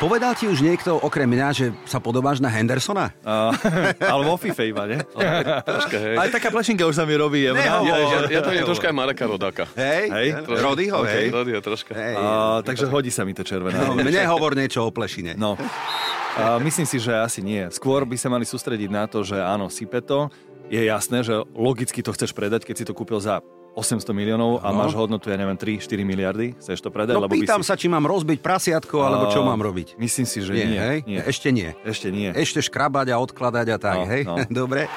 Povedal ti už niekto, okrem mňa, že sa podobáš na Hendersona? Uh, ale vo FIFA iba, nie? Troška, hej. Aj taká plešinka už sa mi robí. Je, Nehovor. Ja, ja, ja to je troška aj Mareka Rodáka. Hej? Hej? Rodyho, OK. hej? Rodyho troška. Hej. Uh, takže hodí sa mi to červené. No, mne hovor niečo o plešine. No. Uh, myslím si, že asi nie. Skôr by sa mali sústrediť na to, že áno, sype to. Je jasné, že logicky to chceš predať, keď si to kúpil za 800 miliónov a No. máš hodnotu, ja neviem, 3-4 miliardy. Chceš to predať? No lebo pýtam si... sa, či mám rozbiť prasiatko, alebo čo mám robiť. Myslím si, že Nie, nie. hej? nie. Ešte nie. Ešte nie. Ešte škrabať a odkladať a tak, No, hej? no. Dobre.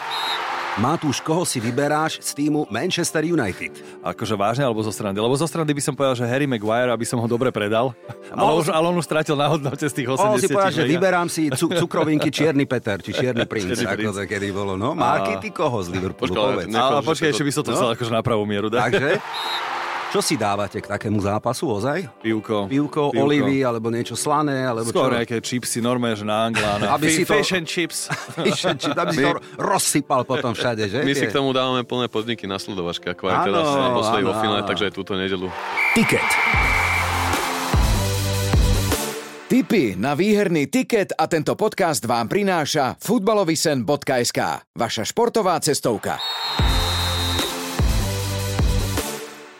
Matúš, koho si vyberáš z týmu Manchester United? Akože vážne alebo zo strany? Lebo zo strany by som povedal, že Harry Maguire, aby som ho dobre predal. Ale, Mohol už, ale on už stratil na hodnote z tých 80. Mohol si povedať, že ja- vyberám si cu- cukrovinky Čierny Peter, či Čierny princ, Čierny ako princ. to kedy bolo. No, Marky, ty koho z Liverpoolu, Počkaj, ale Ale počkaj, ešte by som to no. chcel akože na pravú mieru. Takže, čo si dávate k takému zápasu ozaj? Pivko. Pivko, olivy, alebo niečo slané, alebo Skôr čo? nejaké chipsy, normálne, že na anglá. Na Aby si to- Fish and chips. Či aby si to rozsypal potom všade, že? My si k tomu dávame plné podniky na sledovačke, ako aj teraz naposledy vo finále, takže aj túto nedelu. Tiket. Tipy na výherný tiket a tento podcast vám prináša futbalovisen.sk, vaša športová cestovka.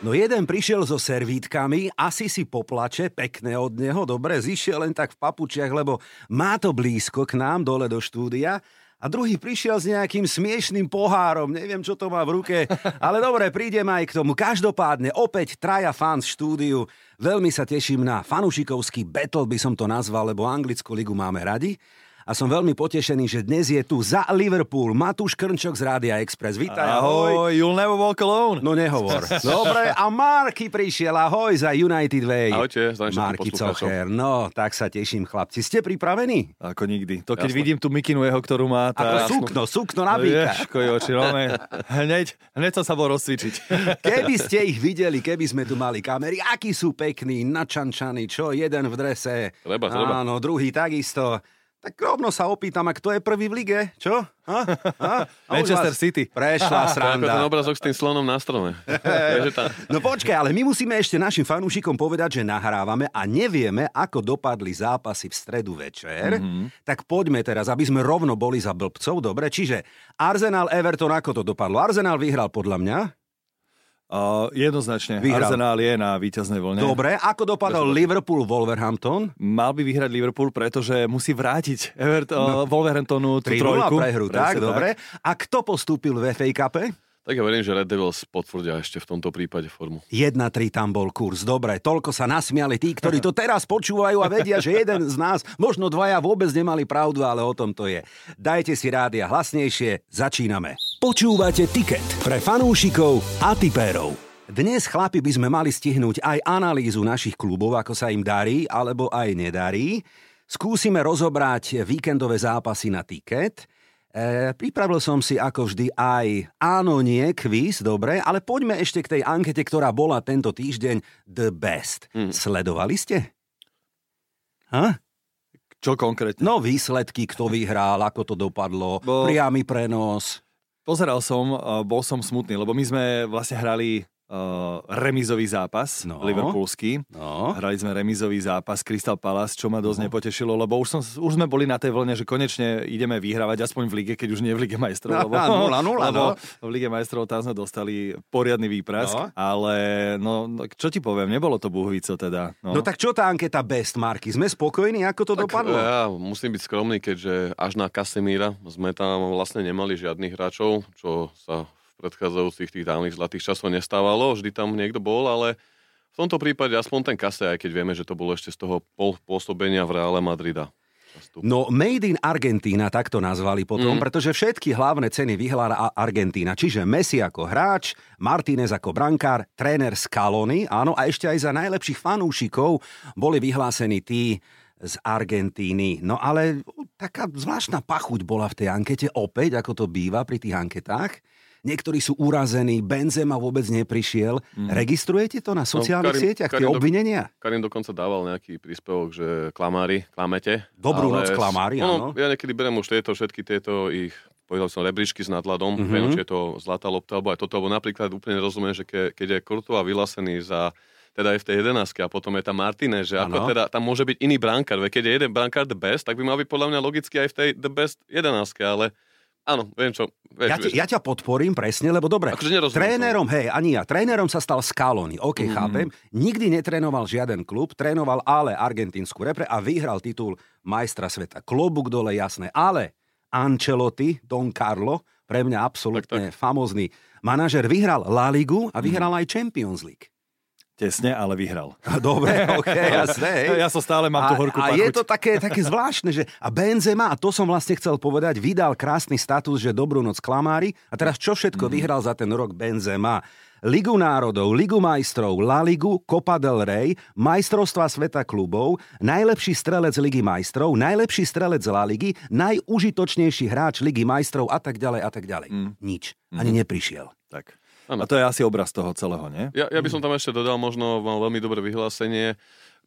No jeden prišiel so servítkami, asi si poplače, pekné od neho, dobre, zišiel len tak v papučiach, lebo má to blízko k nám dole do štúdia. A druhý prišiel s nejakým smiešným pohárom, neviem, čo to má v ruke, ale dobre, prídem aj k tomu. Každopádne, opäť traja fans štúdiu. Veľmi sa teším na fanušikovský battle, by som to nazval, lebo anglickú ligu máme radi. A som veľmi potešený, že dnes je tu za Liverpool Matúš Krnčok z Rádia Express. Vítaj, ahoj. Ahoj, you'll never walk alone. No nehovor. Dobre, a Marky prišiel, ahoj za United Way. Ahojte, Marky. Cocher, no, tak sa teším, chlapci. Ste pripravení? Ako nikdy. To keď Jasné. vidím tú mikinu jeho, ktorú má, Ako tá... sukno, sukno na býka. Ježko, oči. Hneď, hneď som sa bol rozcvičiť. Keby ste ich videli, keby sme tu mali kamery, akí sú pekní, načančaní, čo, jeden v drese. Treba, treba. Áno, druhý takisto. Tak rovno sa opýtam, a kto je prvý v lige? Čo? Ha? Ha? A Manchester vás City. Prešla je ako ten sranda. obrazok s tým slonom na strome. No počkaj, ale my musíme ešte našim fanúšikom povedať, že nahrávame a nevieme, ako dopadli zápasy v stredu večer. Mm-hmm. Tak poďme teraz, aby sme rovno boli za blbcov, dobre? Čiže Arsenal Everton, ako to dopadlo? Arsenal vyhral podľa mňa. Uh, jednoznačne. Vyhral. Arsenal je na víťaznej voľne. Dobre, ako dopadol Liverpool Wolverhampton? Mal by vyhrať Liverpool, pretože musí vrátiť Everton, no. Wolverhamptonu tú 3-0 trojku. prehru, tak, Presne dobre. A kto postúpil v FA Cupe? Tak ja verím, že Red Devils potvrdia ešte v tomto prípade formu. 1-3 tam bol kurz. Dobre, toľko sa nasmiali tí, ktorí to teraz počúvajú a vedia, že jeden z nás, možno dvaja vôbec nemali pravdu, ale o tom to je. Dajte si rádia hlasnejšie, začíname. Počúvate Tiket pre fanúšikov a tipérov. Dnes, chlapi, by sme mali stihnúť aj analýzu našich klubov, ako sa im darí alebo aj nedarí. Skúsime rozobrať víkendové zápasy na tiket. E, pripravil som si ako vždy aj áno, nie, quiz, dobre, ale poďme ešte k tej ankete, ktorá bola tento týždeň The Best. Mm. Sledovali ste? Ha? Čo konkrétne? No výsledky, kto vyhral, ako to dopadlo, Bo- priamy prenos. Pozeral som, bol som smutný, lebo my sme vlastne hrali uh, remizový zápas, No. no. liverpoolský. No. Hrali sme remizový zápas Crystal Palace, čo ma dosť nepotešilo, lebo už, som, už sme boli na tej vlne, že konečne ideme vyhrávať, aspoň v lige, keď už nie v Lige majstrov. Lebo, 0-0, lebo no. v Lige majstrov tam sme dostali poriadny výprask, No. ale no, no, čo ti poviem, nebolo to buhvico teda. No. no tak čo tá anketa Best, Marky? Sme spokojní, ako to dopadlo? Ja musím byť skromný, keďže až na Casemíra sme tam vlastne nemali žiadnych hráčov, čo sa predchádzajúcich tých dávnych zlatých časov nestávalo. Vždy tam niekto bol, ale v tomto prípade aspoň ten Kase, aj keď vieme, že to bolo ešte z toho pol pôsobenia v Reále Madrida. No, Made in Argentína, tak to nazvali potom, mm. Pretože všetky hlavné ceny vyhľadá Argentína. Čiže Messi ako hráč, Martinez ako brankár, tréner Scaloni, áno, a ešte aj za najlepších fanúšikov boli vyhlásení tí z Argentíny. No ale taká zvláštna pachuť bola v tej ankete, opäť, ako to býva pri tých anketách. Niektorí sú urazení, Benzema vôbec neprišiel. Mm. Registrujete to na sociálnych Karim- sieťach, tie Karim do- obvinenia? Karin dokonca dával nejaký príspevok, že klamári, klamete. Dobrú ale noc, klamári, no, áno. Ja niekedy berem už tieto, všetky tieto ich povedal som rebríčky s nadladom, Mhm. mm-hmm. či je to zlatá lopta, alebo aj toto, alebo napríklad úplne rozumiem, že ke, keď je Courtois vyhlásený za teda aj v tej 11 a potom je tam Martinez, že ako Áno. teda tam môže byť iný brankár, keď je jeden brankár the best, tak by mal byť podľa mňa logicky aj v tej the best 11 ale áno, viem čo, vieš, Ja, vieš. ja ťa podporím presne, lebo dobre, Akože trénerom, hej, ani ja, trénerom sa stal Scaloni, OK, mm. chápem, nikdy netrénoval žiaden klub, trénoval ale argentínsku repre a vyhral titul majstra sveta. Klobúk dole, jasné, ale Ancelotti, Don Carlo, pre mňa absolútne famózny manažer, vyhral La Ligu a vyhral Mhm. aj Champions League. Tesne, ale vyhral. Dobre, OK, jasné. hej. Ja som stále mám tú horkú a, a pachuť. je to také, také zvláštne, že a Benzema, a to som vlastne chcel povedať, vydal krásny status, že dobrú noc klamári a teraz čo všetko Mhm. vyhral za ten rok Benzema? Ligu národov, Ligu majstrov, La Ligu, Copa del Rey, majstrovstva sveta klubov, najlepší strelec Ligy majstrov, najlepší strelec La Ligy, najužitočnejší hráč Ligy majstrov a tak ďalej a tak ďalej. Mm. Nič. Ani neprišiel. Tak. Áno. A to je asi obraz toho celého, nie? Ja, ja by som tam ešte dodal, možno mal veľmi dobré vyhlásenie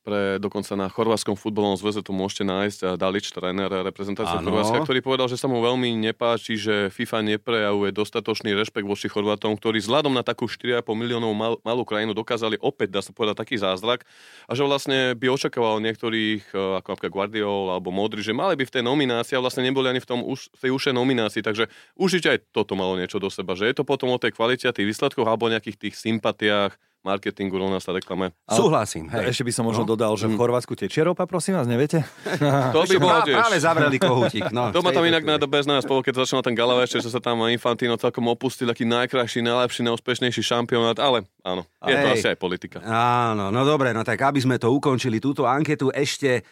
pre dokonca na Chorvátskom futbalovom zväze tu môžete nájsť Dalič, tréner reprezentácie. Chorvátska, ktorý povedal, že sa mu veľmi nepáči, že FIFA neprejavuje dostatočný rešpekt voči Chorvátom, ktorí vzhľadom na takú 4,5 miliónov mal, malú krajinu dokázali opäť, dá sa povedať, taký zázrak a že vlastne by očakával niektorých, e, ako napríklad Guardiol alebo Modri, že mali by v tej nominácii a vlastne neboli ani v, tom už, tej ušej nominácii, takže určite aj toto malo niečo do seba, že je to potom o tej kvalite a tých výsledkoch alebo nejakých tých sympatiách, marketingu, rovná sa reklame. Ale- Súhlasím. Hej. Ešte by som možno No. dodal, že v Chorvátsku tečie ropa, prosím vás, neviete? To by bolo tiež. práve zavreli kohútik. No, To ma tam inak na chvíli. bez nás, keď začal ten Galava ešte, že sa tam Infantino celkom opustil, taký najkrajší, najlepší, najúspešnejší šampionát, ale áno, je to Hej. asi aj politika. Áno, no dobre, no tak aby sme to ukončili, túto anketu ešte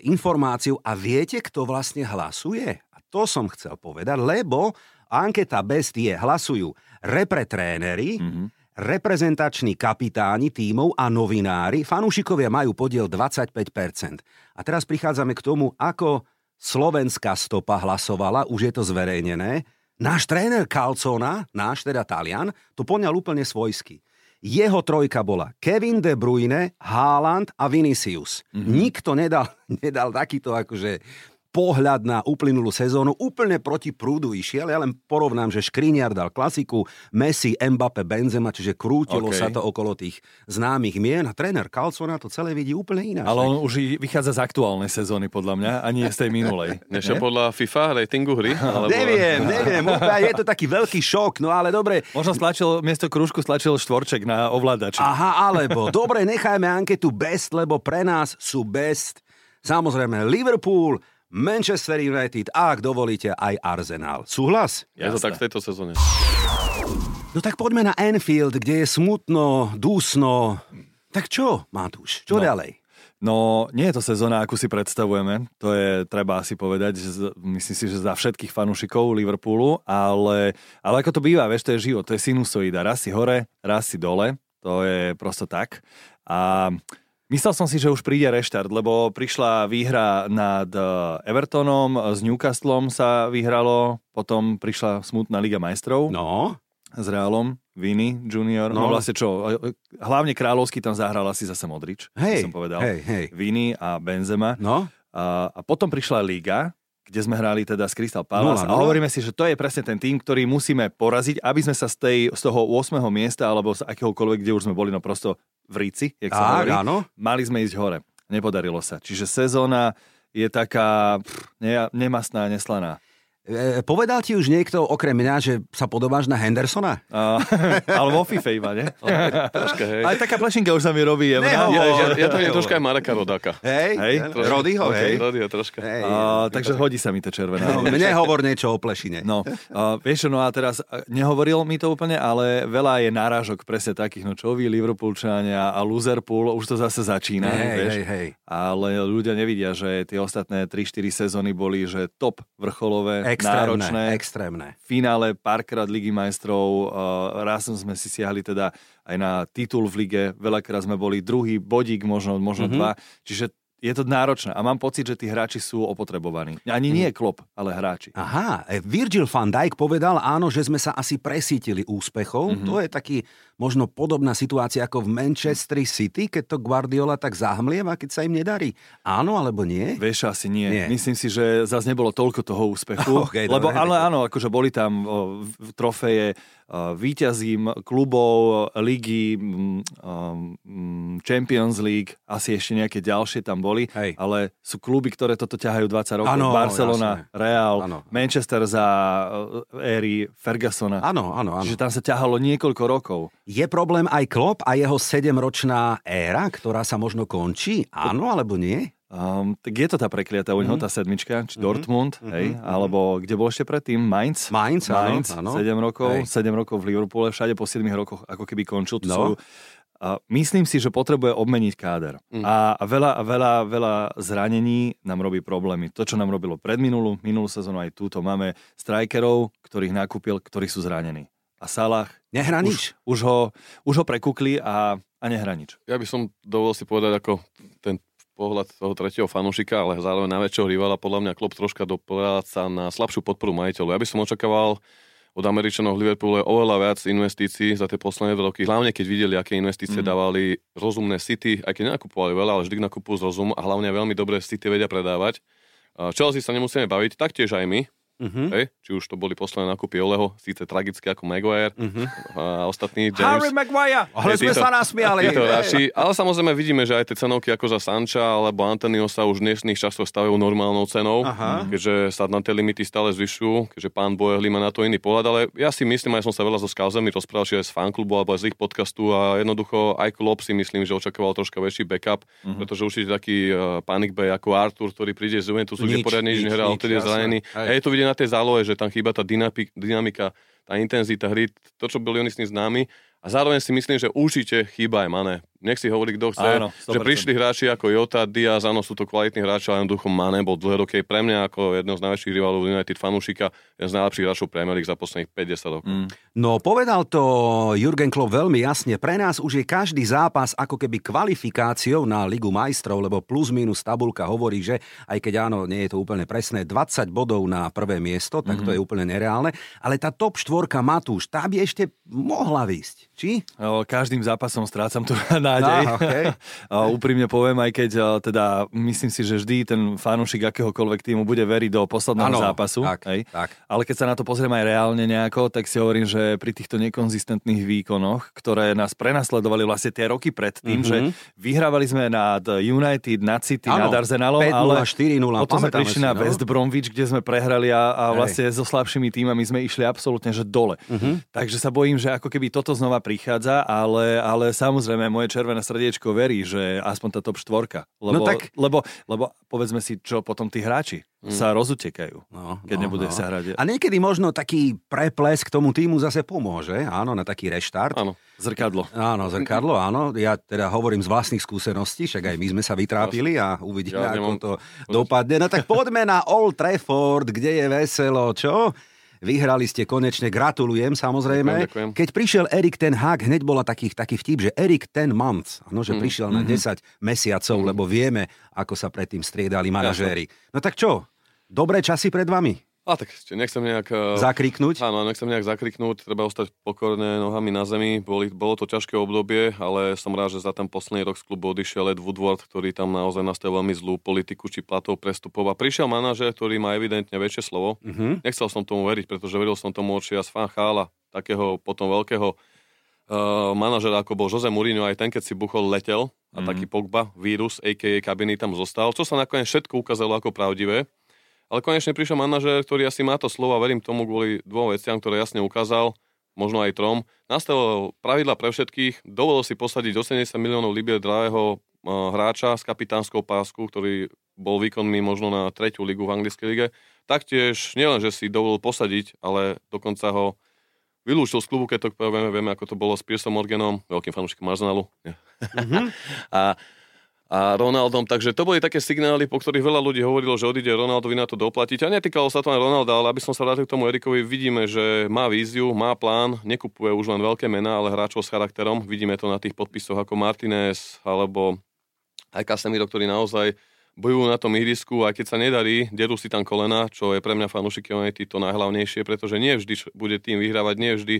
informáciu. A viete, kto vlastne hlasuje? A to som chcel povedať, lebo anketa Best je, hlasujú repre tréneri, mm-hmm. Reprezentační kapitáni tímov a novinári. Fanúšikovia majú podiel 25%. A teraz prichádzame k tomu, ako slovenská stopa hlasovala, už je to zverejnené. Náš tréner Calcona, náš teda Talian, to poňal úplne svojsky. Jeho trojka bola Kevin De Bruyne, Haaland a Vinicius. Mm-hmm. Nikto nedal, nedal takýto akože pohľad na uplynulú sezónu. Úplne proti prúdu išiel. Ja len porovnám, že Škriniar dal klasiku, Messi, Mbappe, Benzema, čiže krútilo OK. sa to okolo tých známych mien a tréner Calcona to celé vidí úplne ináč. Ale on už vychádza z aktuálnej sezóny, podľa mňa, a nie z tej minulej. Než Nie? podľa FIFA ratingu hry? Alebo... Neviem, neviem, je to taký veľký šok, no ale dobre, Možno stlačil, miesto krúžku stlačil štvorček na ovládači. Aha, alebo dobre, nechajme anketu best, lebo pre nás sú best. Samozrejme Liverpool, Manchester United a ak dovolíte aj Arsenal. Súhlas? Je to tak v tejto sezóne. No tak poďme na Anfield, kde je smutno, dúsno. Tak čo, Matúš, čo No. ďalej? No, nie je to sezóna, ako si predstavujeme. To je treba asi povedať, že z- myslím si, že za všetkých fanúšikov Liverpoolu, ale, ale ako to býva, vieš, to je život, to je sinusoida. Raz si hore, raz si dole, to je prosto tak. A myslel som si, že už príde reštart, lebo prišla výhra nad eh, Evertonom, s Newcastlom sa vyhralo, potom prišla smutná Liga majstrov No, s Realom, Vini Junior, no, No. vlastne čo, hlavne kráľovský tam zahral asi zase Modrič, hej, som povedal. hej, hej. Vini a Benzema. No, A, a potom prišla Liga, kde sme hrali teda s Crystal Palace Nula, a nula. hovoríme si, že to je presne ten tým, ktorý musíme poraziť, aby sme sa z, tej, z toho 8. miesta alebo z akéhokoľvek, kde už sme boli, no prosto v ríci, jak sa hovorí, áno. mali sme ísť hore. Nepodarilo sa. Čiže sezóna je taká pff, ne, nemastná, neslaná. E, povedal ti už niekto okrem mňa, že sa podobáš na Hendersona? Ale vo FIFA iba, nie? Troška, hej. Aj taká plešinka už sa mi robí. Nehovor. Ja, ja, ja to je troška aj Mareka Rodáka. Hej, Hej, hej Rodyho, hej. Rodio troška. hej. A, takže hodí sa mi to červené. No, mne hovor niečo o plešine. No, uh, vieš no a teraz uh, nehovoril mi to úplne, ale veľa je náražok presne takých, no čo vy Liverpoolčania a Loserpool, už to zase začína, hej, vieš. hej, hej. Ale ľudia nevidia, že tie ostatné 3-4 sezóny boli, že top vrcholové, Extrémne, náročné. extrémne. V finále párkrát Ligy majstrov, uh, raz sme si siahli teda aj na titul v lige, veľakrát sme boli druhý bodík, možno, možno Mhm. mm-hmm. dva, čiže je to náročné a mám pocit, že tí hráči sú opotrebovaní. Ani nie klop, ale hráči. Aha, e, Virgil van Dijk povedal áno, že sme sa asi presítili úspechov. Mhm. Mm-hmm. To je taký možno podobná situácia ako v Manchester City, keď to Guardiola tak zahmlieva, keď sa im nedarí? Áno alebo nie? Vieš, asi nie. Nie. Myslím si, že zase nebolo toľko toho úspechu. Okej, lebo dobre. ale áno, akože boli tam o, trofeje o, víťazím klubov, ligy, um, Champions League, asi ešte nejaké ďalšie tam boli, Hej. ale sú kluby, ktoré toto ťahajú 20 rokov. Áno, Barcelona, jasné. Real, Áno. Manchester za éry Fergusona. Áno, áno, áno. Čiže tam sa ťahalo niekoľko rokov. Je problém aj Klopp a jeho sedemročná éra, ktorá sa možno končí? Áno alebo nie? Um, tak je to tá prekliatá u neho, tá sedmička, či Dortmund, hej, alebo kde bol ešte predtým? Mainz? Mainz, áno, Mainz, áno. 7 rokov, Hej. 7 rokov v Liverpoole, všade po 7 rokoch ako keby končil tú No. svoju a myslím si, že potrebuje obmeniť káder. Mm. A veľa, veľa, veľa zranení nám robí problémy. To, čo nám robilo predminulú, minulú sezónu aj túto, máme strikerov, ktorých nakúpil, ktorí sú zranení. A Salah Nehrá už, nič? už, ho, už ho prekúkli a, a nehrá nič. Ja by som dovolil si povedať ako ten pohľad toho tretieho fanúšika, ale zároveň najväčšieho rivala, podľa mňa Klopp troška sa na slabšiu podporu majiteľov. Ja by som očakával od Američanov v Liverpoole oveľa viac investícií za tie posledné roky, hlavne keď videli, aké investície mm. dávali rozumné City, aj keď nenakupovali veľa, ale vždy nakupujú z rozumu a hlavne veľmi dobre City vedia predávať. Chelsea sa nemusíme baviť, taktiež aj my, Uh-huh. hej? či už to boli posledné nákupy Oleho, síce tragické ako Maguire Uh-huh. a ostatní James. Maguire! Ale sme sa nasmiali. Títo raši, ale samozrejme vidíme, že aj tie cenovky ako za Sancha alebo Antonio sa už v dnešných časoch stavajú normálnou cenou, Aha. keďže sa na tie limity stále zvyšujú, keďže pán Boehly má na to iný pohľad, ale ja si myslím, aj som sa veľa so skauzami rozprával, či aj z fanklubu alebo aj z ich podcastu a jednoducho aj Klopp si myslím, že očakával troška väčší backup, Mhm. pretože určite taký uh, panic bay ako Artur, ktorý príde z Juventusu, kde poriadne nič nehral, vtedy je zranený. Hej. To vidieť na tej zálohe, že tam chýba tá dynamika, tá intenzita hry, to, čo boli oni s ním známi. A zároveň si myslím, že určite chýba aj Mane. Nech si hovorí, kto chce, Áno, že 100%. prišli hráči ako Jota, Diaz, áno, sú to kvalitní hráči, ale jednoducho Mane bol dlhé roky aj pre mňa ako jedného z najväčších rivalov United fanúšika, jeden z najlepších hráčov Premier League za posledných 5-10 rokov. Mm. No povedal to Jurgen Klopp veľmi jasne. Pre nás už je každý zápas ako keby kvalifikáciou na Ligu majstrov, lebo plus minus tabulka hovorí, že aj keď áno, nie je to úplne presné, 20 bodov na prvé miesto, tak to je úplne nereálne. Ale tá top štvorka Matúš, tá by ešte mohla výsť. Či? Každým zápasom strácam tu nádej. Á, okej. A úprimne poviem, aj keď a, teda myslím si, že vždy ten fanúšik akéhokoľvek týmu bude veriť do posledného Áno, zápasu. tak, hej. tak. Ale keď sa na to pozriem aj reálne nejako, tak si hovorím, že pri týchto nekonzistentných výkonoch, ktoré nás prenasledovali vlastne tie roky predtým, Mhm. že vyhrávali sme nad United, nad City, Áno, nad Arsenalom, 5:0, ale 4:0, potom sme prišli si, na no. West Bromwich, kde sme prehrali a, a Hej. vlastne so slabšími týmami sme išli absolútne že dole. Mhm. Takže sa bojím, že ako keby toto znova prichádza, ale, ale samozrejme moje červené srdiečko verí, že aspoň tá top štvorka. Lebo, No tak- lebo, lebo povedzme si, čo potom tí hráči sa rozutekajú, No, keď no, nebude no. sa hrať. A niekedy možno taký preplesk tomu týmu zase pomôže, áno, na taký reštart. Áno. Zrkadlo. Áno, zrkadlo, áno. Ja teda hovorím z vlastných skúseností, však aj my sme sa vytrápili a uvidíme, Ja ako nemám- to dopadne. No tak poďme na Old Trafford, kde je veselo, čo? Vyhrali ste konečne, gratulujem samozrejme. Ďakujem, ďakujem. Keď prišiel Erik ten Hag, hneď bola taký, taký vtip, že Erik ten month, ano, že prišiel na 10 mesiacov, lebo vieme, ako sa predtým striedali manažéri. No tak čo? Dobré časy pred vami? A tak nechcem nejak... eh, Zakriknúť? Áno, nechcem nejak zakriknúť, treba ostať pokorne nohami na zemi. Boli, bolo to ťažké obdobie, ale som rád, že za ten posledný rok z klubu odišiel Ed Woodward, ktorý tam naozaj nastavil veľmi zlú politiku či platov prestupov. A prišiel manažer, ktorý má evidentne väčšie slovo. Mhm. Nechcel som tomu veriť, pretože veril som tomu určite z chála, takého potom veľkého uh, manažera, ako bol Jose Mourinho, aj ten, keď si buchol, letel a Mhm. taký Pogba, vírus, a.k.a. kabiny tam zostal, čo sa nakoniec všetko ukázalo ako pravdivé. Ale konečne prišiel manažer, ktorý asi má to slovo a verím tomu kvôli dvom veciam, ktoré jasne ukázal, možno aj trom. Nastavil pravidla pre všetkých, dovolil si posadiť 80 miliónov libier drahého uh, hráča s kapitánskou pásku, ktorý bol výkonný možno na tretiu ligu v anglickej lige. Taktiež nielen, že si dovolil posadiť, ale dokonca ho vylúčil z klubu, keď to povieme, vieme, ako to bolo s Piersom Morganom, veľkým fanúšikom Arsenalu. A, a Ronaldom, takže to boli také signály, po ktorých veľa ľudí hovorilo, že odíde Ronaldovi na to doplatiť. A netýkalo sa to len Ronalda, ale aby som sa vrátil k tomu Erikovi, vidíme, že má víziu, má plán, nekupuje už len veľké mená, ale hráčov s charakterom. Vidíme to na tých podpisoch ako Martinez alebo aj Casemiro, ktorí naozaj bojujú na tom ihrisku, aj keď sa nedarí, derú si tam kolena, čo je pre mňa fanúšiky United to najhlavnejšie, pretože nie vždy bude tým vyhrávať, nie vždy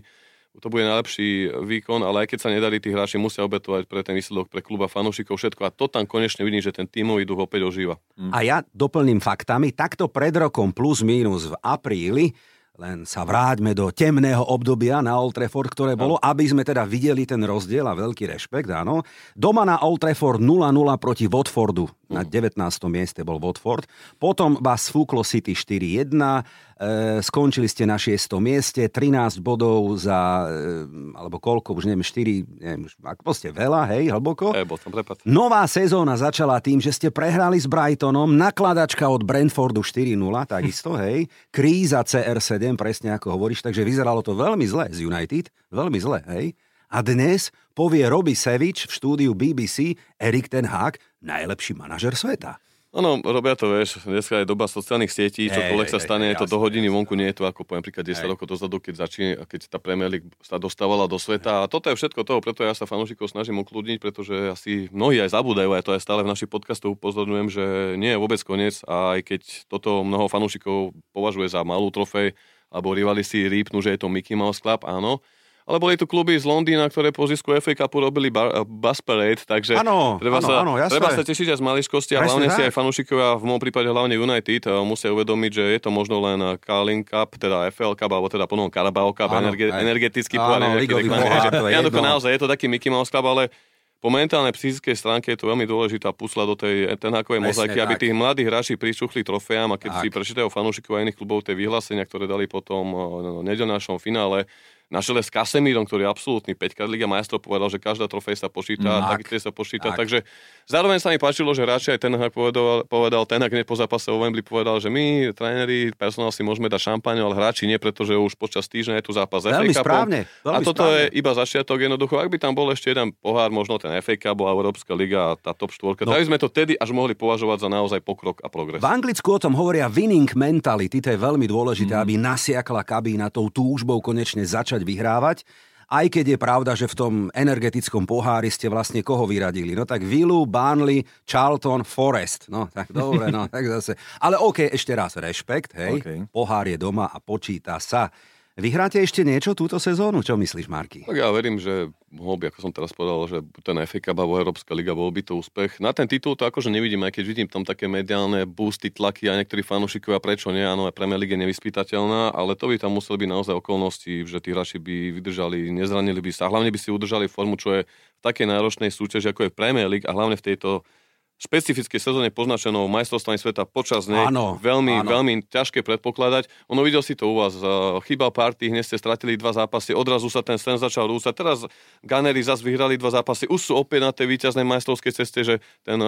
to bude najlepší výkon, ale aj keď sa nedarí, tí hráči musia obetovať pre ten výsledok, pre kluba fanúšikov, všetko. A to tam konečne vidím, že ten tímový duch opäť ožíva. A ja doplním faktami. Takto pred rokom plus minus v apríli len sa vráťme do temného obdobia na Old Trafford, ktoré bolo, aby sme teda videli ten rozdiel a veľký rešpekt, áno. Doma na Old Trafford 0-0 proti Watfordu. Na 19. mieste bol Watford. Potom vás sfúklo City 4-1, E, skončili ste na 6. mieste, 13 bodov za, e, alebo koľko, už neviem, 4, neviem, ako ste veľa, hej, hlboko. E, bol som prepad. Nová sezóna začala tým, že ste prehrali s Brightonom, nakladačka od Brentfordu 4-0, takisto, hej. Kríza CR7, presne ako hovoríš, takže vyzeralo to veľmi zle z United, veľmi zle, hej. A dnes povie Robbie Savage v štúdiu BBC Erik Ten Hag, najlepší manažer sveta. Áno, robia to, vieš, dneska je doba sociálnych sietí, čokoľvek sa stane, je to do hodiny vonku, nie je to ako poviem príklad 10 rokov dozadu, keď začíne, keď tá Premier League sa dostávala do sveta. A toto je všetko toho, preto ja sa fanúšikov snažím ukludniť, pretože asi mnohí aj zabúdajú, aj to aj stále v našich podcastoch upozorňujem, že nie je vôbec koniec a aj keď toto mnoho fanúšikov považuje za malú trofej, alebo rivali si rýpnu, že je to Mickey Mouse Club, áno, ale boli tu kluby z Londýna, ktoré po zisku FA Cupu robili bar, bus parade, takže ano, treba, ano, sa, ano, treba sa tešiť aj z maličkosti a hlavne tak. si aj fanúšikovia, v môjom prípade hlavne United, eh, musia uvedomiť, že je to možno len Carling Cup, teda FL Cup, alebo teda ponovom Carabao Cup, ano, energe, energetický pohár. Ja to naozaj je to taký Mickey Mouse Cup, ale po mentálnej psychickej stránke je to veľmi dôležitá pusla do tej tenhákovej mozaiky, aby tí mladí hráči pričuchli trofejám a keď tak. si prečítajú fanúšikov a iných klubov tie vyhlásenia, ktoré dali potom eh, v nedelnášom finále, na čele s Kasemírom, ktorý je absolútny 5 krát Liga majstrov, povedal, že každá trofej sa počíta, tak, taky sa počíta. Tak. Takže zároveň sa mi páčilo, že radšej aj ten povedal, povedal ten hneď po zápase o Wembley povedal, že my, tréneri, personál si môžeme dať šampáň, ale hráči nie, pretože už počas týždňa je tu zápas veľmi FA správne, veľmi a toto správne. je iba začiatok jednoducho. Ak by tam bol ešte jeden pohár, možno ten FA Cup Európska liga a tá top 4, no. tak by sme to tedy až mohli považovať za naozaj pokrok a progres. V Anglicku o tom hovoria winning mentality, to je veľmi dôležité, mm. aby nasiakla kabína tou túžbou konečne začať vyhrávať. Aj keď je pravda, že v tom energetickom pohári ste vlastne koho vyradili? No tak Vilu, Barnley, Charlton, Forest. No tak dobre, no tak zase. Ale OK, ešte raz, rešpekt, hej. Okay. Pohár je doma a počíta sa. Vyhráte ešte niečo túto sezónu? Čo myslíš, Marky? Tak ja verím, že mohol by, ako som teraz povedal, že ten FA Cup alebo Európska liga bol by to úspech. Na ten titul to akože nevidím, aj keď vidím tam také mediálne boosty, tlaky a niektorí fanúšikovia, prečo nie, áno, aj Premier League je nevyspytateľná, ale to by tam museli byť naozaj okolnosti, že tí hráči by vydržali, nezranili by sa, hlavne by si udržali formu, čo je v takej náročnej súťaži, ako je Premier League a hlavne v tejto špecifické sezóne poznačenou majstrovstvami sveta počas nej. Áno, veľmi, áno. veľmi ťažké predpokladať. Ono videl si to u vás. Chýbal party, hneď ste stratili dva zápasy, odrazu sa ten sen začal rúcať. Teraz Gunnery zase vyhrali dva zápasy. Už sú opäť na tej víťaznej majstrovskej ceste, že ten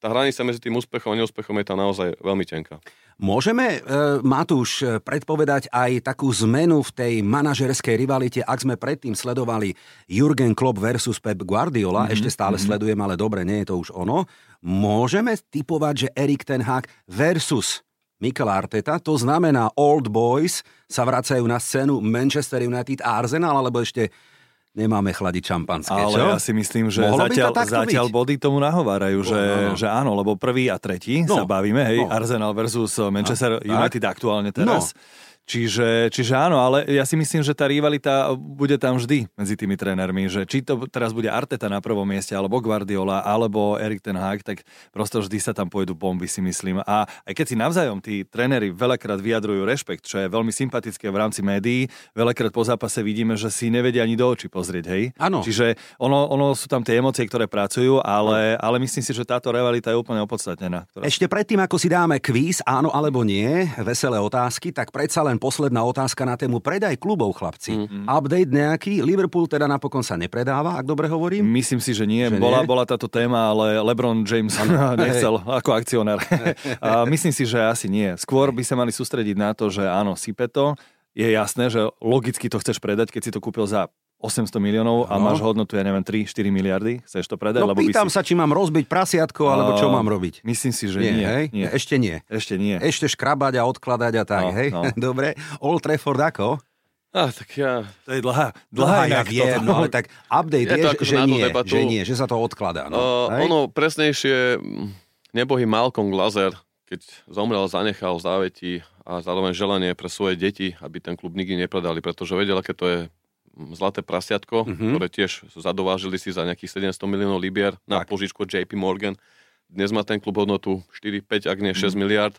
tá hranica medzi tým úspechom a neúspechom je tam naozaj veľmi tenká. Môžeme, e, Matúš, predpovedať aj takú zmenu v tej manažerskej rivalite, ak sme predtým sledovali Jurgen Klopp versus Pep Guardiola, mm-hmm. ešte stále mm-hmm. sledujem, ale dobre, nie je to už ono. Môžeme typovať, že Erik Ten Hag versus Mikel Arteta, to znamená Old Boys sa vracajú na scénu Manchester United a Arsenal, alebo ešte nemáme chladiť šampanské, Ale čo? ja si myslím, že Mohlo zatiaľ, zatiaľ body tomu nahovárajú, že, no. že áno, lebo prvý a tretí no. sa bavíme, hej, no. Arsenal versus Manchester no. United tak. aktuálne teraz. No Čiže, čiže áno, ale ja si myslím, že tá rivalita bude tam vždy medzi tými trénermi, že či to teraz bude Arteta na prvom mieste, alebo Guardiola, alebo Erik ten Hag, tak prosto vždy sa tam pôjdu bomby, si myslím. A aj keď si navzájom tí tréneri veľakrát vyjadrujú rešpekt, čo je veľmi sympatické v rámci médií, veľakrát po zápase vidíme, že si nevedia ani do očí pozrieť, hej? Áno. Čiže ono, ono sú tam tie emócie, ktoré pracujú, ale, ale myslím si, že táto rivalita je úplne opodstatnená. Ktorá... Ešte predtým, ako si dáme kvíz, áno alebo nie, veselé otázky, tak predsa len posledná otázka na tému predaj klubov, chlapci. Mm-hmm. Update nejaký? Liverpool teda napokon sa nepredáva, ak dobre hovorím? Myslím si, že nie. Že bola, nie? bola táto téma, ale LeBron James nechcel ako akcionár. a myslím si, že asi nie. Skôr by sa mali sústrediť na to, že áno, sype to, je jasné, že logicky to chceš predať, keď si to kúpil za 800 miliónov a no. máš hodnotu, ja neviem, 3-4 miliardy, chceš to predať? No lebo pýtam by si... sa, či mám rozbiť prasiatko, alebo čo mám robiť. Myslím si, že nie. nie, hej? nie. Ešte nie. Ešte nie. Ešte škrabať a odkladať a tak, no, hej? No. Dobre. Old Trafford ako? Ah, tak ja... To je dlhá, dlhá, ja viem, toto. no ale tak update je, je to že, nie, debatu. že nie, že sa to odkladá. No. Uh, ono presnejšie, nebohý Malcolm Glazer, keď zomrel, zanechal záveti a zároveň želanie pre svoje deti, aby ten klub nikdy nepredali, pretože vedel, aké to je Zlaté prasiatko, Mhm. mm-hmm. ktoré tiež zadovážili si za nejakých 700 miliónov libier na Tak. požičku JP Morgan. Dnes má ten klub hodnotu 4, 5, ak nie 6 Mhm. miliard.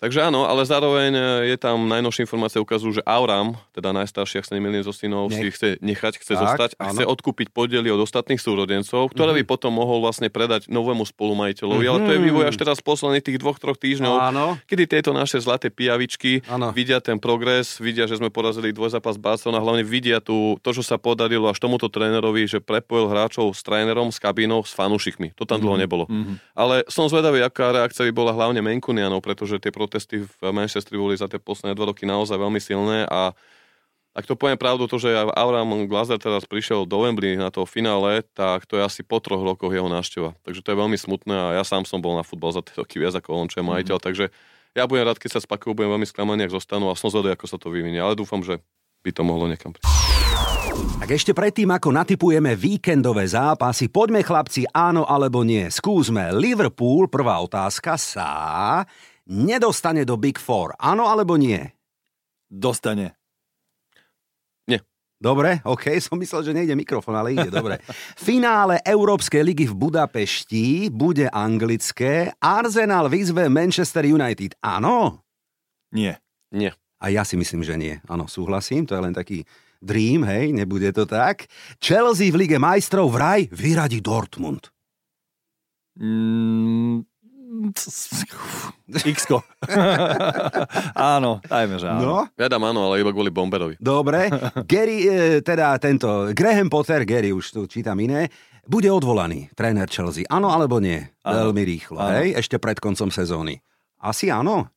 Takže áno, ale zároveň e, je tam najnovšie informácie ukazujú, že Auram, teda najstarší, ak sa nemýlim zo synov, Nech. si chce nechať, chce Tak, zostať a áno. chce odkúpiť podiely od ostatných súrodencov, ktoré by potom mohol vlastne predať novému spolumajiteľovi. Ale to je Mhm. vývoj až teraz posledných tých dvoch, troch týždňov, Áno. kedy tieto naše zlaté pijavičky Áno. vidia ten progres, vidia, že sme porazili dvojzápas Barcelona, hlavne vidia tu, to, čo sa podarilo až tomuto trénerovi, že prepojil hráčov s trénerom, s kabínou, s fanúšikmi. To tam dlho nebolo. Mhm. Ale som zvedavý, aká reakcia by bola hlavne Menkunianov, pretože tie protesty v Manchestri boli za tie posledné dva roky naozaj veľmi silné a ak to poviem pravdu, to, že Avram Glazer teraz prišiel do Wembley na to finále, tak to je asi po troch rokoch jeho návšteva. Takže to je veľmi smutné a ja sám som bol na futbal za tie roky viac ako on, čo je majiteľ, takže ja budem rád, keď sa spakujú, budem veľmi sklamaný, ak zostanú a som zvedavý, ako sa to vyvinie, ale dúfam, že by to mohlo niekam prísť. Tak ešte predtým, ako natipujeme víkendové zápasy, poďme chlapci áno alebo nie. Skúsme. Liverpool, prvá otázka, sa nedostane do Big Four. Áno alebo nie? Dostane. Dobre, OK, som myslel, že nejde mikrofón, ale ide, dobre. Finále Európskej ligy v Budapešti bude anglické. Arsenal vyzve Manchester United. Áno? Nie. Nie. A ja si myslím, že nie. Áno, súhlasím, to je len taký dream, hej, nebude to tak. Chelsea v Lige majstrov vraj vyradí Dortmund. Mm, X-ko. áno, dajme, že áno. No, Ja dám áno, ale iba kvôli Bomberovi. dobre. Gary, e, teda tento Graham Potter, Gary, už tu čítam iné, bude odvolaný, tréner Chelsea. Áno alebo nie? Áno. Veľmi rýchlo, Áno. hej, ešte pred koncom sezóny. Asi áno.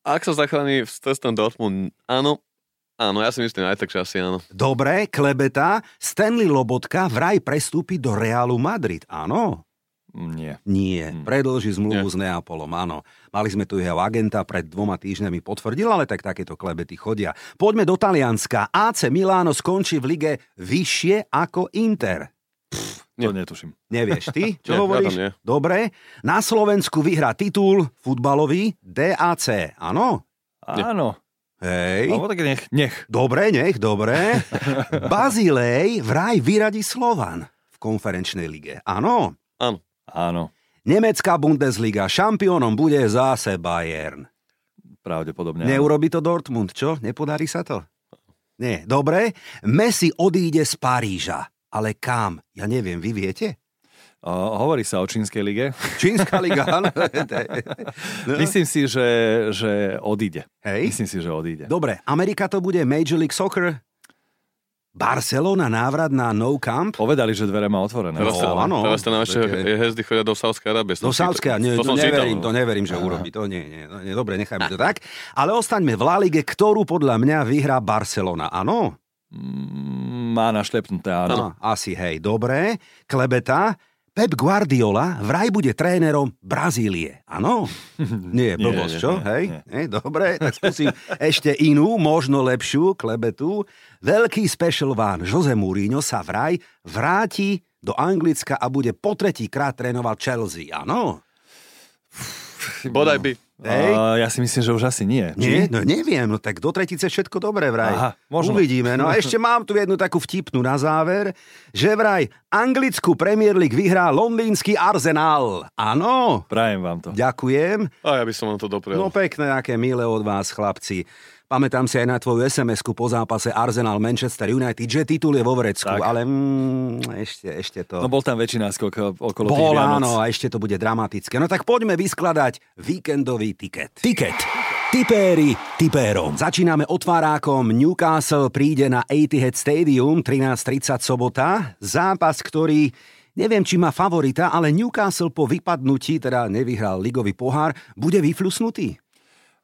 Ak sa zachráni v cestom Dortmund, áno, áno, ja si myslím aj tak, že asi áno. Dobre, klebeta, Stanley Lobotka vraj prestúpi do Realu Madrid. Áno? Nie. Nie, Hmm. predlží zmluvu Nie. s Neapolom, áno. Mali sme tu jeho agenta, pred dvoma týždňami potvrdil, ale tak takéto klebety chodia. Poďme do Talianska. AC Milano skončí v lige vyššie ako Inter. To netuším. Nevieš ty, čo Nie, ja hovoríš? tam nie. Dobre. Na Slovensku vyhrá titul futbalový DAC. Áno? Áno. Hej. Alebo tak nech, nech. Dobre, nech, dobre. Bazilej vraj vyradí Slovan v konferenčnej lige. Áno? Áno. Nemecká Bundesliga šampiónom bude zase Bayern. Pravdepodobne. áno. Neurobi to Dortmund, čo? Nepodarí sa to? Nie. Dobre. Messi odíde z Paríža. Ale kam? Ja neviem, vy viete? O, hovorí sa o čínskej lige. Čínska liga, áno. No. Myslím si, že, že odíde. Hej. Myslím si, že odíde. Dobre, Amerika to bude Major League Soccer. Barcelona návrat na No Camp. Povedali, že dvere má otvorené. Teraz, No, áno. teraz sa naše Také- hezdy chodia do Sávskej Arábie. Do Sávskej, to to, neverím, no. to neverím, že urobí. To nie, nie, nie, dobre, nechajme to tak. Ale ostaňme v La Lige, ktorú podľa mňa vyhrá Barcelona. Áno? Mm, Má našlepnuté, áno. No, asi hej, dobre. Klebeta, Pep Guardiola vraj bude trénerom Brazílie. Áno? Nie, blbosť, čo? nie, hej? nie. Nie, dobre, tak skúsim ešte inú, možno lepšiu klebetu. Veľký special van Jose Mourinho sa vraj vráti do Anglicka a bude po tretí krát trénovať Chelsea. Áno? Bodaj by. Hej? A ja si myslím, že už asi nie. Nie, Či? no neviem, no tak do tretice všetko dobré vraj. Aha, možno. Uvidíme. No a ešte mám tu jednu takú vtipnú na záver, že vraj anglickú Premier League vyhrá londýnsky Arsenal. Áno, Prajem vám to. ďakujem. A ja by som vám to doprial. No pekné, aké milé od vás, chlapci. Pamätám si aj na tvoju SMS-ku po zápase Arsenal Manchester United, že titul je vo vrecku, Tak. ale mm, ešte, ešte to... No bol tam väčší náskok okolo tých Bol, Vianoc. áno, a ešte to bude dramatické. No tak poďme vyskladať víkendový tiket. Tiket. Tipéri tipérom. Začíname otvárákom. Newcastle príde na Etihad Stadium 13.30 sobota. Zápas, ktorý neviem, či má favorita, ale Newcastle po vypadnutí, teda nevyhral ligový pohár, bude vyflusnutý.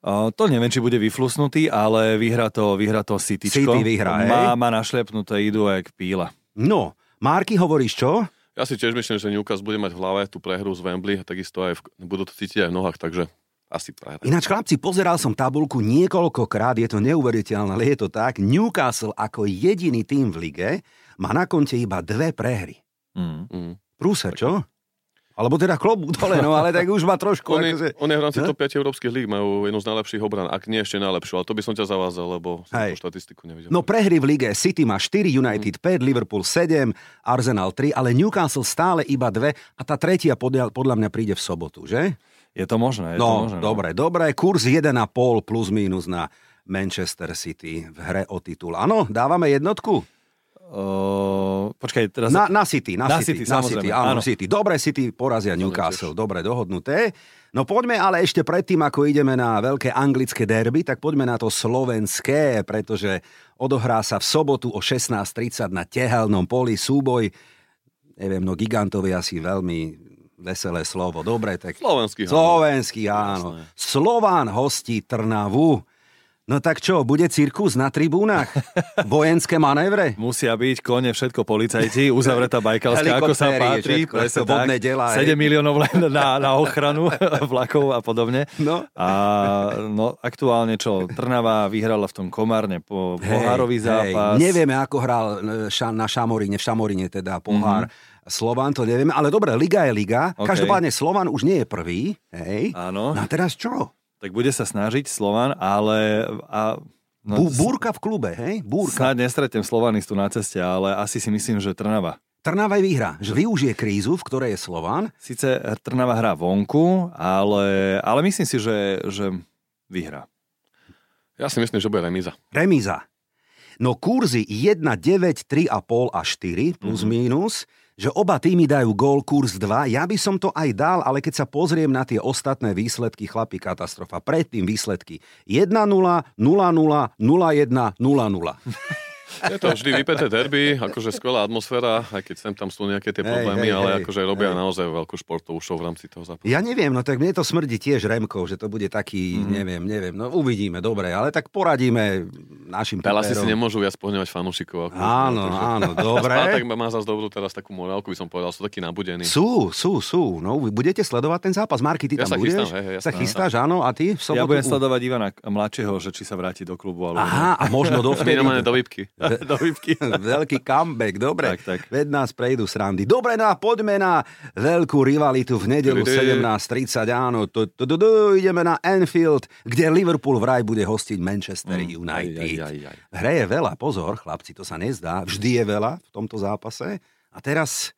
To neviem, či bude vyflusnutý, ale vyhrá to, vyhrá to Cityčko. City vyhrá, hej? má, má našlepnuté, idú jak píla. No, Marky, hovoríš čo? Ja si tiež myslím, že Newcastle bude mať v hlave tú prehru z Wembley a takisto aj v, budú to cítiť aj v nohách, takže asi prehra. Ináč, chlapci, pozeral som tabulku niekoľkokrát, je to neuveriteľné, ale je to tak. Newcastle ako jediný tým v lige má na konte iba dve prehry. Mm. Mm. Prúser, čo? Alebo teda klobúk dole, no ale tak už má trošku... On je, akože... on je v rámci No? top 5 európskych líg, majú jednu z najlepších obran, ak nie ešte najlepšiu, ale to by som ťa zavázal, lebo som Hej. štatistiku nevidel. No prehry v lige City má 4, United 5, Liverpool 7, Arsenal 3, ale Newcastle stále iba 2 a tá tretia podľa, podľa mňa príde v sobotu, že? Je to možné, je to No, možné. dobre, dobre, kurz 1,5 plus minus na Manchester City v hre o titul. Áno, dávame jednotku? Uh, počkaj, teraz... Na, na City, na, Na City, City, na City, áno, áno. City. Dobre, City porazia Newcastle, dobre dohodnuté. No poďme ale ešte predtým, ako ideme na veľké anglické derby, tak poďme na to slovenské, pretože odohrá sa v sobotu o 16.30 na tehelnom poli súboj. Neviem, no gigantovi asi veľmi veselé slovo. Dobre, tak... Slovenský. Slovenský, áno. Jasné. Slován hostí Trnavu. No tak čo, bude cirkus na tribúnach? Vojenské manévre? Musia byť kone, všetko policajti, uzavretá Bajkalská, ako sa všetko, presne vodné tak. delá, hej. 7 miliónov len na, na ochranu vlakov a podobne. No. A no, aktuálne čo, Trnava vyhrala v tom Komárne po pohárový zápas. Nevieme, ako hral e, na Šamoríne, v Šamoríne teda pohár. Mm-hmm. Slovan to nevieme, ale dobre, Liga je Liga. OK. Každopádne Slovan už nie je prvý. Hej. Áno. No a teraz čo? Tak bude sa snažiť Slovan, ale... A, no, Bú, búrka v klube, hej? Búrka. Snáď nestretnem Slovanistu na ceste, ale asi si myslím, že Trnava. Trnava vyhrá, že využije krízu, v ktorej je Slovan. Sice Trnava hrá vonku, ale, ale myslím si, že, že vyhrá. Ja si myslím, že bude remíza. Remíza. No kurzy 1, 9, 3,5 a 4 plus mm-hmm. minus, že oba týmy dajú gól kurz 2. Ja by som to aj dal, ale keď sa pozriem na tie ostatné výsledky, chlapi, katastrofa. Predtým výsledky 1-0, 0-0, 0-1, 0-0. Je to vždy vypeté derby, akože skvelá atmosféra, aj keď sem tam sú nejaké tie Hej, problémy, hej, ale hej, akože robia hej. naozaj veľkú športovú show v rámci toho zápasu. Ja neviem, no tak mne to smrdí tiež Remkov, že to bude taký, mm-hmm. neviem, neviem. No uvidíme, dobre, ale tak poradíme našim Ale asi si typerom. nemôžu viac pohňovať fanúšikov. Áno, pretože- áno, A dobre. Spartak má zase dobrú teraz takú morálku, by som povedal, sú takí nabudení. Sú, sú, sú. No, vy budete sledovať ten zápas. Marky, ty Ja tam sa budeš? chystám, hej, hej, sa chystáš, áno. A ty v sobotu? Ja budem sledovať Ivana Mladšieho, že či sa vráti do klubu. Alebo Aha, a možno dovtedy... Do výpky. do výpky. Veľký comeback, dobre. Tak, tak. Veď nás prejdú srandy. Dobre, no a poďme na veľkú rivalitu v nedelu Tydy. 17.30. Áno, tu, tu, tu, tu, ideme na Anfield, kde Liverpool vraj bude hostiť Manchester United. aj, aj, aj. Hre je veľa, pozor, chlapci, to sa nezdá. Vždy je veľa v tomto zápase. A teraz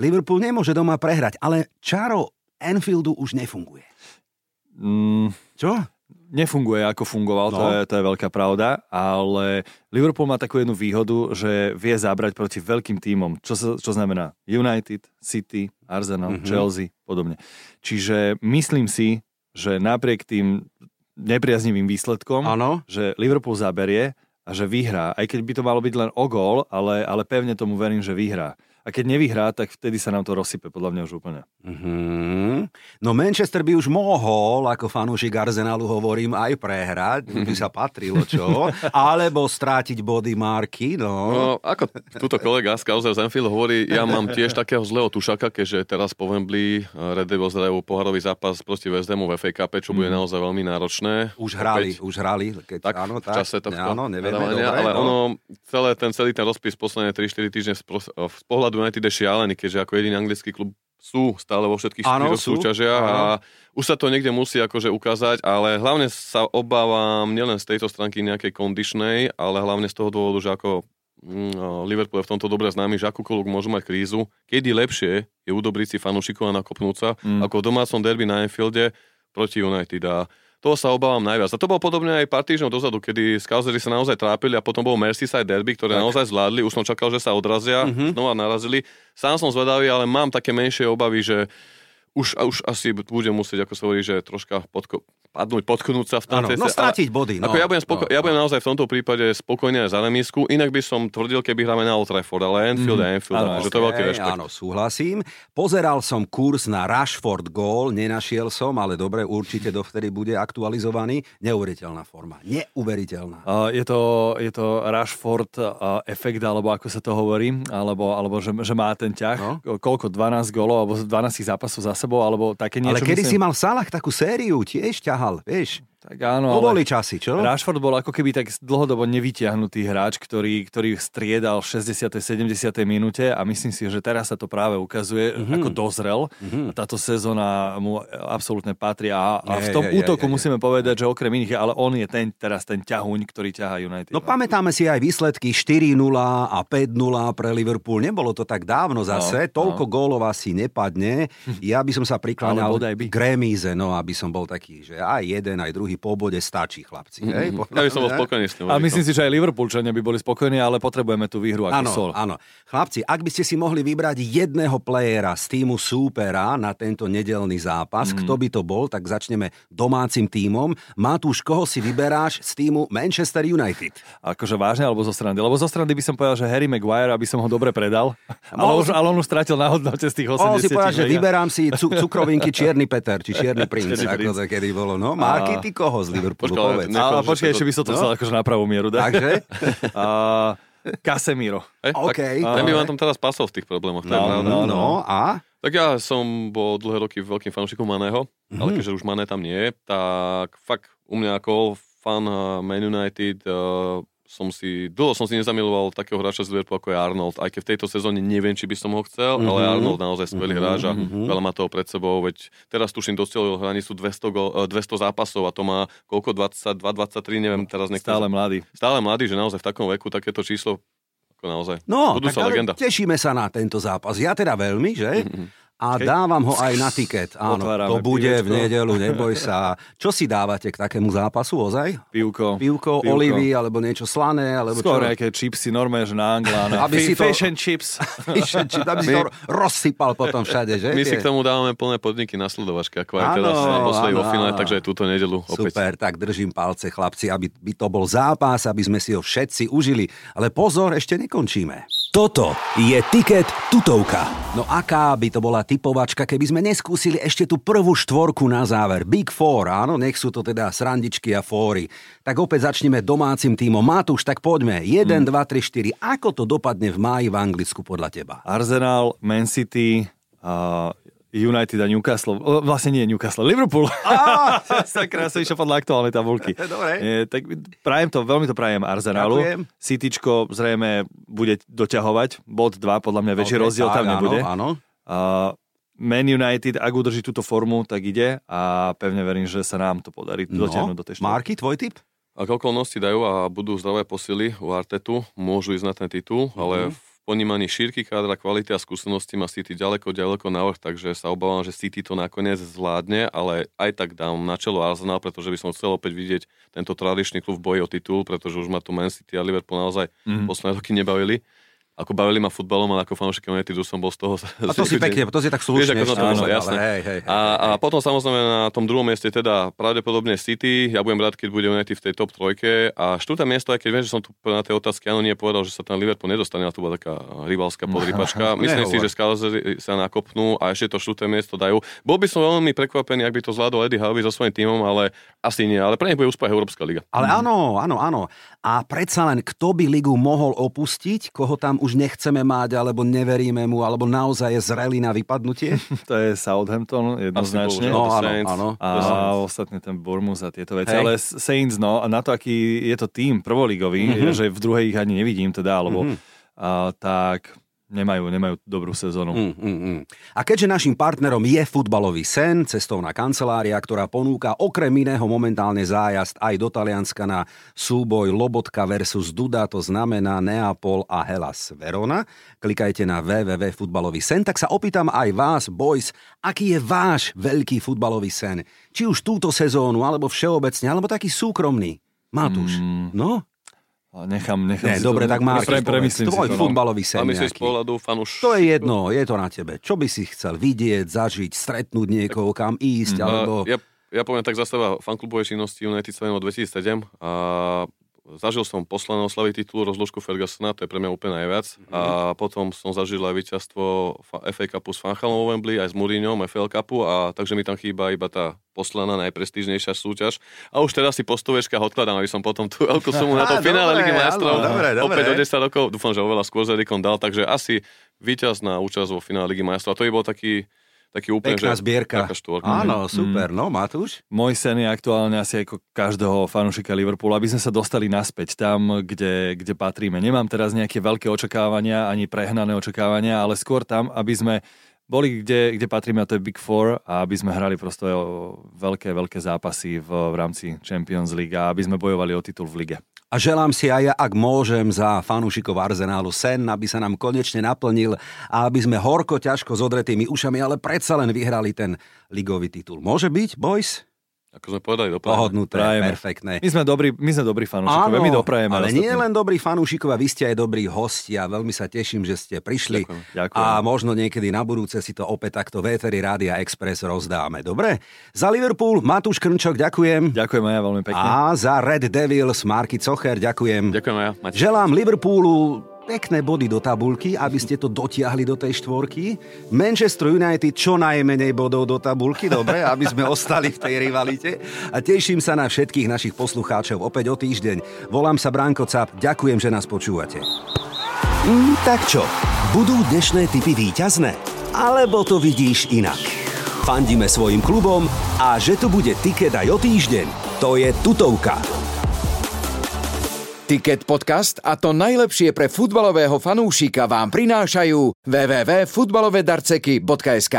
Liverpool nemôže doma prehrať, ale čaro Anfieldu už nefunguje. Mm, Čo? Nefunguje, ako fungoval, No. to, je, to je veľká pravda, ale Liverpool má takú jednu výhodu, že vie zabrať proti veľkým tímom, čo, sa- čo znamená United, City, Arsenal, Mhm. mm-hmm. Chelsea, podobne. Čiže myslím si, že napriek tým nepriaznivým výsledkom, Áno. že Liverpool zaberie a že vyhrá, aj keď by to malo byť len o gól, ale, ale pevne tomu verím, že vyhrá. A keď nevyhrá, tak vtedy sa nám to rozsype, podľa mňa už úplne. Mhm. No Manchester by už mohol, ako fanúšik Arsenalu hovorím, aj prehrať, by sa patrilo, čo? Alebo strátiť body marky, no. No, ako túto kolega z Kauzer Zenfield hovorí, ja mám tiež takého zlého tušaka, keďže teraz po Wembley eh, Red Devils hrajú poharový zápas proti West Hamu v FA Cup, čo bude naozaj veľmi náročné. Už hrali, Opäť už hrali, keď tak, áno, v tak. čase tohto áno, nevieme, dobre, ale no. ono, celé ten, celý ten rozpis posledné 3-4 týždne z, pros- z pohľadu United je šialený, keďže ako jediný anglický klub sú stále vo všetkých štyroch sú, súťažiach a áno. už sa to niekde musí akože ukázať, ale hlavne sa obávam nielen z tejto stránky nejakej kondičnej, ale hlavne z toho dôvodu, že ako mm, Liverpool je v tomto dobre známy, že akúkoľvek môžu mať krízu, kedy lepšie je udobriť si fanúšikov a nakopnúť sa, Mm. ako v domácom derby na Anfielde proti United. A toho sa obávam najviac. A to bolo podobne aj pár týždňov dozadu, kedy Scouseri sa naozaj trápili a potom bol Merseyside derby, ktoré Tak. naozaj zvládli. Už som čakal, že sa odrazia, Mhm. znova narazili. Sám som zvedavý, ale mám také menšie obavy, že už, už asi budem musieť, ako sa hovorí, že troška podko- padnúť, potknúť sa v tom no strátiť body. No, ako ja budem, spoko- no, ja budem no. naozaj v tomto prípade spokojne aj za remísku, inak by som tvrdil, keby hráme na Old Trafford, ale Anfield je Anfield, Áno, akože to je veľký rešpekt. Áno, súhlasím. Pozeral som kurz na Rashford Goal, nenašiel som, ale dobre, určite dovtedy bude aktualizovaný. Neuveriteľná forma. Neuveriteľná. Uh, je, to, je to Rashford uh, efekt, alebo ako sa to hovorí, alebo, alebo že, že má ten ťah. No. Koľko? 12 golov, alebo 12 zápasov za sebou, alebo také niečo. Ale kedy si myslím? mal Salah takú sériu, tiež ťahal, vieš. Tak áno, To boli časy, čo? Rashford bol ako keby tak dlhodobo nevyťahnutý hráč, ktorý, ktorý striedal v 60. 70. minúte a myslím si, že teraz sa to práve ukazuje, Mhm. mm-hmm. ako dozrel. Mm-hmm. Táto sezóna mu absolútne patrí a, a v Je, tom je, je, útoku je, je. musíme povedať, že okrem iných, ale on je ten teraz ten ťahuň, ktorý ťahá United. No pamätáme si aj výsledky 4-0 a 5-0 pre Liverpool. Nebolo to tak dávno zase. No, Toľko gólov asi nepadne. Ja by som sa prikláňal k remíze, no aby som bol taký, že aj jeden, aj druhý po bode stačí, chlapci. Hej? Ja by som bol spokojný s tým. a myslím si, že aj Liverpoolčania by boli spokojní, ale potrebujeme tú výhru ako Áno, sol. áno. Chlapci, ak by ste si mohli vybrať jedného playera z týmu súpera na tento nedelný zápas, Mhm. mm. kto by to bol, tak začneme domácim tímom. Matúš, koho si vyberáš z týmu Manchester United? Akože vážne alebo zo strany? Lebo zo strany by som povedal, že Harry Maguire, aby som ho dobre predal. ale, Mohol už, ale on už stratil na hodnote z tých 80. Mohol si povedať, že hej. vyberám si cu- cukrovinky Čierny Peter, či Čierny princ, Čierny ako princ. to kedy bolo. No, Marky, ty koho z Liverpoolu, Počkaj, povedz. ne- Ale počkaj, ešte by som to no? chcel akože na pravú mieru dať. Takže? Casemiro. Hej, OK. Tak, ten by vám tam teraz pasol v tých problémoch. No, pravda. No, no, no, a? Tak ja som bol dlhé roky veľkým fanúšikom Maného, Mhm. ale keďže už Mané tam nie je, tak fakt u mňa ako fan Man United uh, som si, dlho som si nezamiloval takého hráča z Liverpoolu ako je Arnold, aj keď v tejto sezóne neviem, či by som ho chcel, Mhm. ale Arnold naozaj skvelý Mhm, hráč a mhm. veľa má toho pred sebou, veď teraz tuším dosielil hranicu 200, go, uh, 200 zápasov a to má koľko, 22, 23, neviem teraz niekto. Stále mladý. stále mladý, že naozaj v takom veku takéto číslo ako naozaj No, budúca tak ale legenda. tešíme sa na tento zápas. Ja teda veľmi, že? A Hej. dávam ho aj na tiket. Áno, Otvárame to bude v pivečko. nedelu, neboj sa. Čo si dávate k takému zápasu, ozaj? Pivko. Pivko, Pivko. olivy, alebo niečo slané, alebo Skôr čo? nejaké chipsy, normálne, že na Anglána. Aby si to- Fish and chips. Či aby si to rozsypal potom všade, že? My si k tomu dávame plné podniky na sledovačke, ako aj teraz naposledy vo finále, takže aj túto nedelu opäť. Super, tak držím palce, chlapci, aby by to bol zápas, aby sme si ho všetci užili. Ale pozor, ešte nekončíme. Toto je Tiket tutovka. No aká by to bola typovačka, keby sme neskúsili ešte tú prvú štvorku na záver. Big Four, áno, nech sú to teda srandičky a fóry. Tak opäť začneme domácim týmom. Matúš, tak poďme. 1, 2, 3, 4. Ako to dopadne v máji v Anglicku podľa teba? Arsenal, Man City, United a Newcastle. Vlastne nie Newcastle, Liverpool. Sakra, som išiel podľa aktuálnej tabulky. Dobre. Je, tak prajem to, veľmi to prajem Arsenalu. Ďakujem. Cityčko zrejme bude doťahovať. Bod 2, podľa mňa väčší Ok, rozdiel tam tak, nebude. Áno, áno. A Man United, ak udrží túto formu, tak ide a pevne verím, že sa nám to podarí dotiahnuť do tej. No, Marky, tvoj tip? Ak okolnosti dajú a budú zdravé posily u Artetu, môžu ísť na ten titul, Mhm. ale v ponímaní šírky kádra, kvality a skúsenosti má City ďaleko, ďaleko navrh, takže sa obávam, že City to nakoniec zvládne, ale aj tak dám na čelo Arsenal, pretože by som chcel opäť vidieť tento tradičný klub v boji o titul, pretože už ma tu Man City a Liverpool naozaj Mhm. posledné roky nebavili. Ako bavili ma futbalom, ale ako fanúšik Unitedu som bol z toho... A to si pekne, to si tak slušne. Vieš, ako to povedal, jasné. Hej, hej, hej. A, a potom samozrejme na tom druhom mieste teda pravdepodobne City. Ja budem rád, keď bude United v tej top trojke. A štvrté miesto, aj keď viem, že som tu na tej otázke áno nie povedal, že sa tam Liverpool nedostane, ale to bola taká rivalská podrypačka. Myslím si, že Skalzery sa nakopnú a ešte to štvrté miesto dajú. Bol by som veľmi prekvapený, ak by to zvládol Eddie Harvey so svojím tímom, ale asi nie. Ale pre nich bude úspech Európska liga. Ale áno, áno, áno. A predsa len, kto by ligu mohol opustiť, koho tam už nechceme mať, alebo neveríme mu, alebo naozaj je zrelý na vypadnutie? To je Southampton jednoznačne. bohužiaľ. No áno, Saints. áno. A ostatne ten Bournemouth a tieto veci. Hej. Ale Saints, no, a na to, aký je to tým prvoligový, Mhm. mm-hmm. že v druhej ich ani nevidím teda, alebo mm-hmm. a, tak nemajú, nemajú dobrú sezónu. Mm. Mm, mm. A keďže našim partnerom je futbalový sen, cestovná kancelária, ktorá ponúka okrem iného momentálne zájazd aj do Talianska na súboj Lobotka versus Duda, to znamená Neapol a Hellas Verona. Klikajte na www.futbalový sen, tak sa opýtam aj vás, boys, aký je váš veľký futbalový sen? Či už túto sezónu, alebo všeobecne, alebo taký súkromný? Matúš, Mm. no? Nechám, nechám Ne, si dobre, to, tak Marek, pre, premyslím si tvoj to. No. futbalový sen A myslíš z pohľadu fanúš... To je jedno, je to na tebe. Čo by si chcel vidieť, zažiť, stretnúť niekoho, kam ísť, Mm. alebo... Ja, ja poviem tak za seba, fanklubovej činnosti United sa venujem od 2007 a zažil som poslané oslavy titulu rozložku Fergusona, to je pre mňa úplne najviac. Mhm. A potom som zažil aj víťazstvo fa- Cupu s Fanchalom vo Wembley, aj s Mourinhom, FL Cupu a takže mi tam chýba iba tá poslaná najprestížnejšia súťaž. A už teraz si po stovečkách odkladám, aby som potom tú veľkú sumu na to finále Ligy majstrov opäť o 10 rokov, dúfam, že oveľa skôr s Erikom dal, takže asi víťaz na účasť vo finále Ligy majstrov. A to by bol taký taký úplne, Pekná že zbierka. taká štvorka. Áno, super. No, Matúš? Môj sen je aktuálne asi ako každého fanúšika Liverpoolu, aby sme sa dostali naspäť tam, kde, kde patríme. Nemám teraz nejaké veľké očakávania, ani prehnané očakávania, ale skôr tam, aby sme boli kde, kde patríme, a to je Big Four, a aby sme hrali prosto veľké, veľké zápasy v, v rámci Champions League a aby sme bojovali o titul v lige. A želám si aj ja, ak môžem, za fanúšikov Arsenálu sen, aby sa nám konečne naplnil a aby sme horko ťažko s odretými ušami, ale predsa len vyhrali ten ligový titul. Môže byť, boys? Ako sme povedali, doprajeme. Pohodnuté, Prajeme. perfektné. My sme dobrí, my sme dobrí fanúšikovia, my doprajeme. ale ostatným. nie len dobrí fanúšikovia, vy ste aj dobrí hostia. Veľmi sa teším, že ste prišli. Ďakujem. Ďakujem. A možno niekedy na budúce si to opäť takto Véteri Rádia Express rozdáme. Dobre? Za Liverpool Matúš Krnčok, ďakujem. Ďakujem aj ja veľmi pekne. A za Red Devils Marky Cocher, ďakujem. Ďakujem aj ja. Želám Liverpoolu pekné body do tabulky, aby ste to dotiahli do tej štvorky. Manchester United čo najmenej bodov do tabulky, dobre, aby sme ostali v tej rivalite. A teším sa na všetkých našich poslucháčov opäť o týždeň. Volám sa Branko Cap, ďakujem, že nás počúvate. Mm, tak čo, budú dnešné typy víťazné? Alebo to vidíš inak? Fandíme svojim klubom a že tu bude tiket aj o týždeň, to je tutovka. Ticket podcast a to najlepšie pre futbalového fanúšika vám prinášajú www.futbalovedarceky.sk